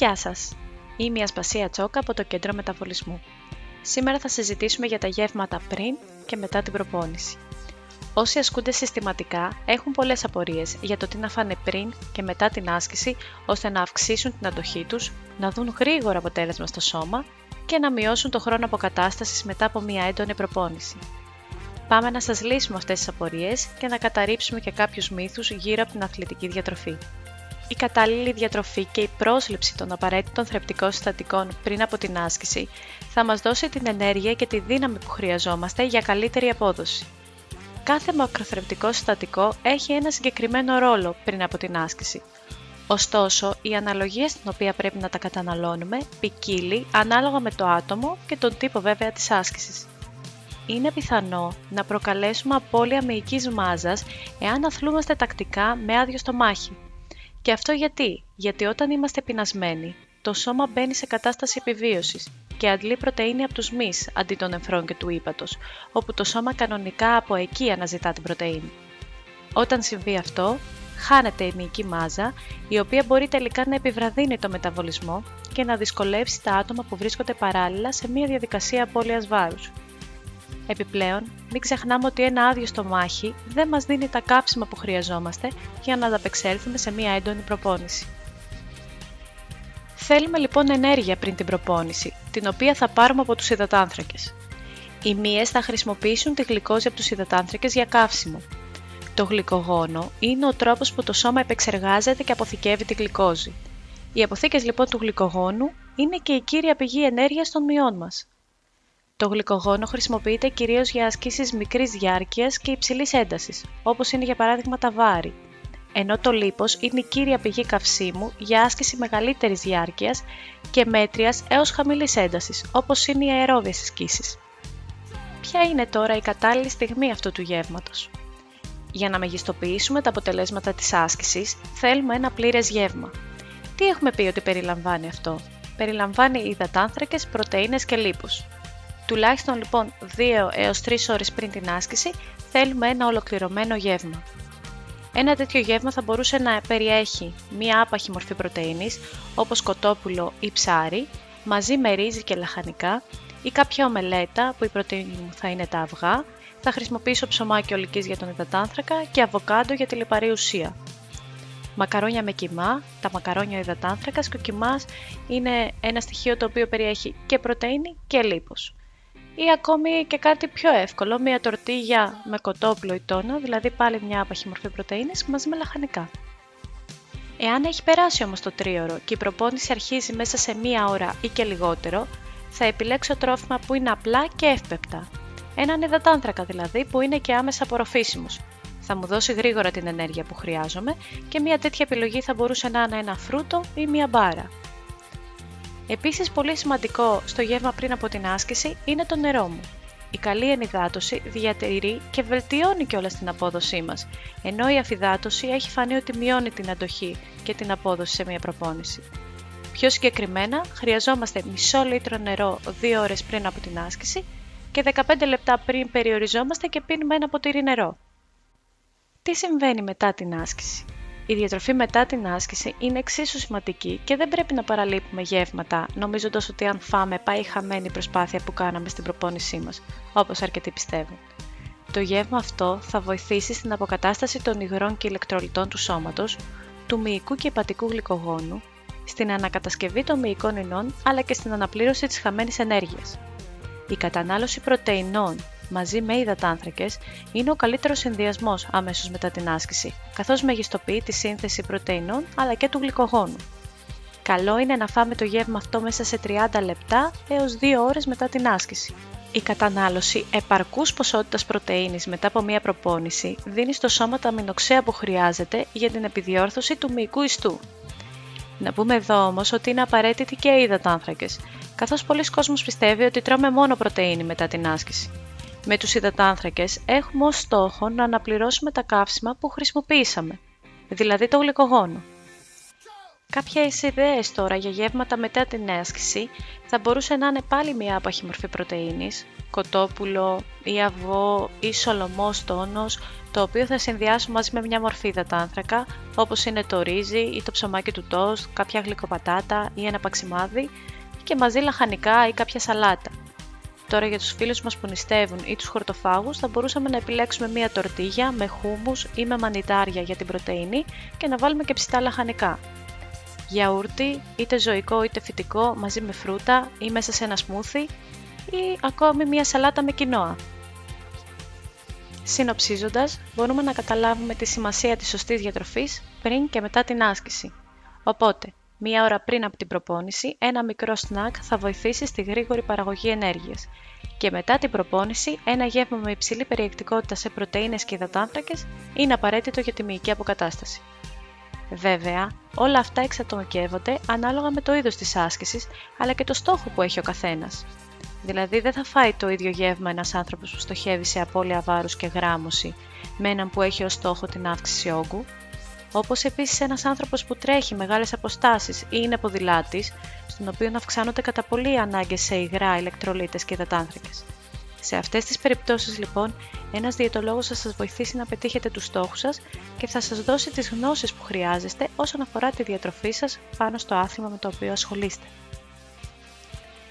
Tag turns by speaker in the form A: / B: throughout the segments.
A: Γεια σας! Είμαι η Ασπασία Τσόκα από το Κέντρο Μεταβολισμού. Σήμερα θα συζητήσουμε για τα γεύματα πριν και μετά την προπόνηση. Όσοι ασκούνται συστηματικά έχουν πολλές απορίες για το τι να φάνε πριν και μετά την άσκηση ώστε να αυξήσουν την αντοχή τους, να δουν γρήγορο αποτέλεσμα στο σώμα και να μειώσουν το χρόνο αποκατάστασης μετά από μια έντονη προπόνηση. Πάμε να σας λύσουμε αυτές τις απορίες και να καταρρύψουμε και κάποιους μύθους γύρω από την αθλητική διατροφή. Η κατάλληλη διατροφή και η πρόσληψη των απαραίτητων θρεπτικών συστατικών πριν από την άσκηση θα μας δώσει την ενέργεια και τη δύναμη που χρειαζόμαστε για καλύτερη απόδοση. Κάθε μακροθρεπτικό συστατικό έχει ένα συγκεκριμένο ρόλο πριν από την άσκηση. Ωστόσο, η αναλογία στην οποία πρέπει να τα καταναλώνουμε ποικίλει ανάλογα με το άτομο και τον τύπο βέβαια της άσκησης. Είναι πιθανό να προκαλέσουμε απώλεια μυϊκής μάζας εάν αθλούμαστε τακτικά με άδειο στομάχι. Και αυτό γιατί, γιατί όταν είμαστε πεινασμένοι, το σώμα μπαίνει σε κατάσταση επιβίωσης και αντλεί πρωτεΐνη από τους μυς αντί των εμφρών και του ύπατος, όπου το σώμα κανονικά από εκεί αναζητά την πρωτεΐνη. Όταν συμβεί αυτό, χάνεται η μυϊκή μάζα, η οποία μπορεί τελικά να επιβραδύνει το μεταβολισμό και να δυσκολεύσει τα άτομα που βρίσκονται παράλληλα σε μια διαδικασία απώλειας βάρους. Επιπλέον, μην ξεχνάμε ότι ένα άδειο στομάχι δεν μας δίνει τα κάψιμα που χρειαζόμαστε για να ανταπεξέλθουμε σε μια έντονη προπόνηση. Θέλουμε λοιπόν ενέργεια πριν την προπόνηση, την οποία θα πάρουμε από τους υδατάνθρακες. Οι μύες θα χρησιμοποιήσουν τη γλυκόζη από τους υδατάνθρακες για καύσιμο. Το γλυκογόνο είναι ο τρόπος που το σώμα επεξεργάζεται και αποθηκεύει τη γλυκόζη. Οι αποθήκες λοιπόν του γλυκογόνου είναι και η κύρια πηγή ενέργειας των μειών μας. Το γλυκογόνο χρησιμοποιείται κυρίως για ασκήσεις μικρής διάρκειας και υψηλής έντασης, όπως είναι για παράδειγμα τα βάρη, ενώ το λίπος είναι η κύρια πηγή καυσίμου για άσκηση μεγαλύτερης διάρκειας και μέτριας έως χαμηλής έντασης, όπως είναι οι αερόβιες ασκήσεις. Ποια είναι τώρα η κατάλληλη στιγμή αυτού του γεύματος; Για να μεγιστοποιήσουμε τα αποτελέσματα της άσκησης, θέλουμε ένα πλήρες γεύμα. Τι έχουμε πει ότι περιλαμβάνει αυτό; Περιλαμβάνει υδατάνθρακες, πρωτεΐνες και λίπος. Τουλάχιστον λοιπόν 2 έως 3 ώρες πριν την άσκηση θέλουμε ένα ολοκληρωμένο γεύμα. Ένα τέτοιο γεύμα θα μπορούσε να περιέχει μία άπαχη μορφή πρωτεΐνης, όπως κοτόπουλο ή ψάρι, μαζί με ρύζι και λαχανικά, ή κάποια ομελέτα που η πρωτεΐνη μου θα είναι τα αυγά, θα χρησιμοποιήσω ψωμάκι ολικής για τον υδατάνθρακα και αβοκάντο για τη λιπαρή ουσία. Μακαρόνια με κιμά, τα μακαρόνια υδατάνθρακας και ο κιμάς είναι ένα στοιχείο το οποίο περιέχει και πρωτεΐνη και λίπος ή ακόμη και κάτι πιο εύκολο, μια τορτίγια με κοτόπουλο ή τόνο, δηλαδή πάλι μια άπαχη μορφή πρωτεΐνης μαζί με λαχανικά. Εάν έχει περάσει όμως το τρίωρο και η προπόνηση αρχίζει μέσα σε μία ώρα ή και λιγότερο, θα επιλέξω τρόφιμα που είναι απλά και εύπεπτα. Έναν υδατάνθρακα δηλαδή που είναι και άμεσα απορροφήσιμος. Θα μου δώσει γρήγορα την ενέργεια που χρειάζομαι και μια τέτοια επιλογή θα μπορούσε να είναι ένα φρούτο ή μια μπάρα. Επίσης πολύ σημαντικό στο γεύμα πριν από την άσκηση είναι το νερό μου. Η καλή ενυδάτωση διατηρεί και βελτιώνει κιόλας την απόδοσή μας, ενώ η αφυδάτωση έχει φανεί ότι μειώνει την αντοχή και την απόδοση σε μια προπόνηση. Πιο συγκεκριμένα, χρειαζόμαστε μισό λίτρο νερό 2 ώρες πριν από την άσκηση και 15 λεπτά πριν περιοριζόμαστε και πίνουμε ένα ποτήρι νερό. Τι συμβαίνει μετά την άσκηση; Η διατροφή μετά την άσκηση είναι εξίσου σημαντική και δεν πρέπει να παραλείπουμε γεύματα, νομίζοντας ότι αν φάμε πάει χαμένη η προσπάθεια που κάναμε στην προπόνησή μας, όπως αρκετοί πιστεύουν. Το γεύμα αυτό θα βοηθήσει στην αποκατάσταση των υγρών και ηλεκτρολιτών του σώματος, του μυϊκού και υπατικού γλυκογόνου, στην ανακατασκευή των μυϊκών ινών αλλά και στην αναπλήρωση της χαμένης ενέργειας. Η κατανάλωση πρωτεϊνών μαζί με υδατάνθρακες είναι ο καλύτερος συνδυασμός αμέσως μετά την άσκηση, καθώς μεγιστοποιεί τη σύνθεση πρωτεϊνών αλλά και του γλυκογόνου. Καλό είναι να φάμε το γεύμα αυτό μέσα σε 30 λεπτά έως 2 ώρες μετά την άσκηση. Η κατανάλωση επαρκούς ποσότητας πρωτεΐνης μετά από μία προπόνηση δίνει στο σώμα τα αμινοξέα που χρειάζεται για την επιδιόρθωση του μυϊκού ιστού. Να πούμε εδώ όμως ότι είναι απαραίτητοι και οι υδατάνθρακες, καθώς πολλοί κόσμος πιστεύει ότι τρώμε μόνο πρωτεΐνη μετά την άσκηση. Με τους υδατάνθρακες έχουμε ως στόχο να αναπληρώσουμε τα καύσιμα που χρησιμοποιήσαμε, δηλαδή το γλυκογόνο. Κάποιες ιδέες τώρα για γεύματα μετά την άσκηση θα μπορούσε να είναι πάλι μια άπαχη μορφή πρωτεΐνης, κοτόπουλο ή αυγό ή σολομός τόνος, το οποίο θα συνδυάσουμε μαζί με μια μορφή υδατάνθρακα, όπως είναι το ρύζι ή το ψωμάκι του τόστ, κάποια γλυκοπατάτα ή ένα παξιμάδι και μαζί λαχανικά ή κάποια σαλάτα. Τώρα για τους φίλους μας που νηστεύουν ή τους χορτοφάγους θα μπορούσαμε να επιλέξουμε μια τορτίγια με χούμους ή με μανιτάρια για την πρωτεΐνη και να βάλουμε και ψητά λαχανικά. Γιαούρτι, είτε ζωικό είτε φυτικό μαζί με φρούτα ή μέσα σε ένα σμούθι ή ακόμη μια σαλάτα με κοινόα. Συνοψίζοντας, μπορούμε να καταλάβουμε τη σημασία της σωστής διατροφής πριν και μετά την άσκηση. Οπότε, μία ώρα πριν από την προπόνηση, ένα μικρό σνακ θα βοηθήσει στη γρήγορη παραγωγή ενέργειας και μετά την προπόνηση, ένα γεύμα με υψηλή περιεκτικότητα σε πρωτεΐνες και υδατάνθρακες είναι απαραίτητο για τη μυϊκή αποκατάσταση. Βέβαια, όλα αυτά εξατομικεύονται ανάλογα με το είδος της άσκησης, αλλά και το στόχο που έχει ο καθένας. Δηλαδή δεν θα φάει το ίδιο γεύμα ένας άνθρωπος που στοχεύει σε απώλεια βάρους και γράμμωση με έναν που έχει ως στόχο την αύξηση όγκου, όπως επίσης ένας άνθρωπος που τρέχει μεγάλες αποστάσεις ή είναι ποδηλάτης, στον οποίο αυξάνονται κατά πολύ ανάγκες σε υγρά, ηλεκτρολίτες και υδατάνθρακες. Σε αυτές τις περιπτώσεις λοιπόν, ένας διαιτολόγος θα σας βοηθήσει να πετύχετε τους στόχους σας και θα σας δώσει τις γνώσεις που χρειάζεστε όσον αφορά τη διατροφή σας πάνω στο άθλημα με το οποίο ασχολείστε.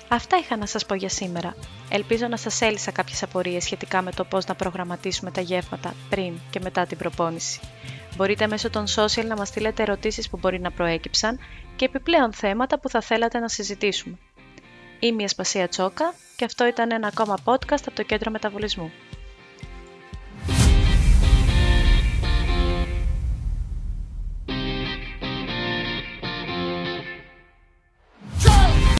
A: Αυτά είχα να σας πω για σήμερα. Ελπίζω να σας έλυσα κάποιες απορίες σχετικά με το πώς να προγραμματίσουμε τα γεύματα πριν και μετά την προπόνηση. Μπορείτε μέσω των social να μας στείλετε ερωτήσεις που μπορεί να προέκυψαν και επιπλέον θέματα που θα θέλατε να συζητήσουμε. Είμαι η Ασπασία Τσόκα και αυτό ήταν ένα ακόμα podcast από το Κέντρο Μεταβολισμού.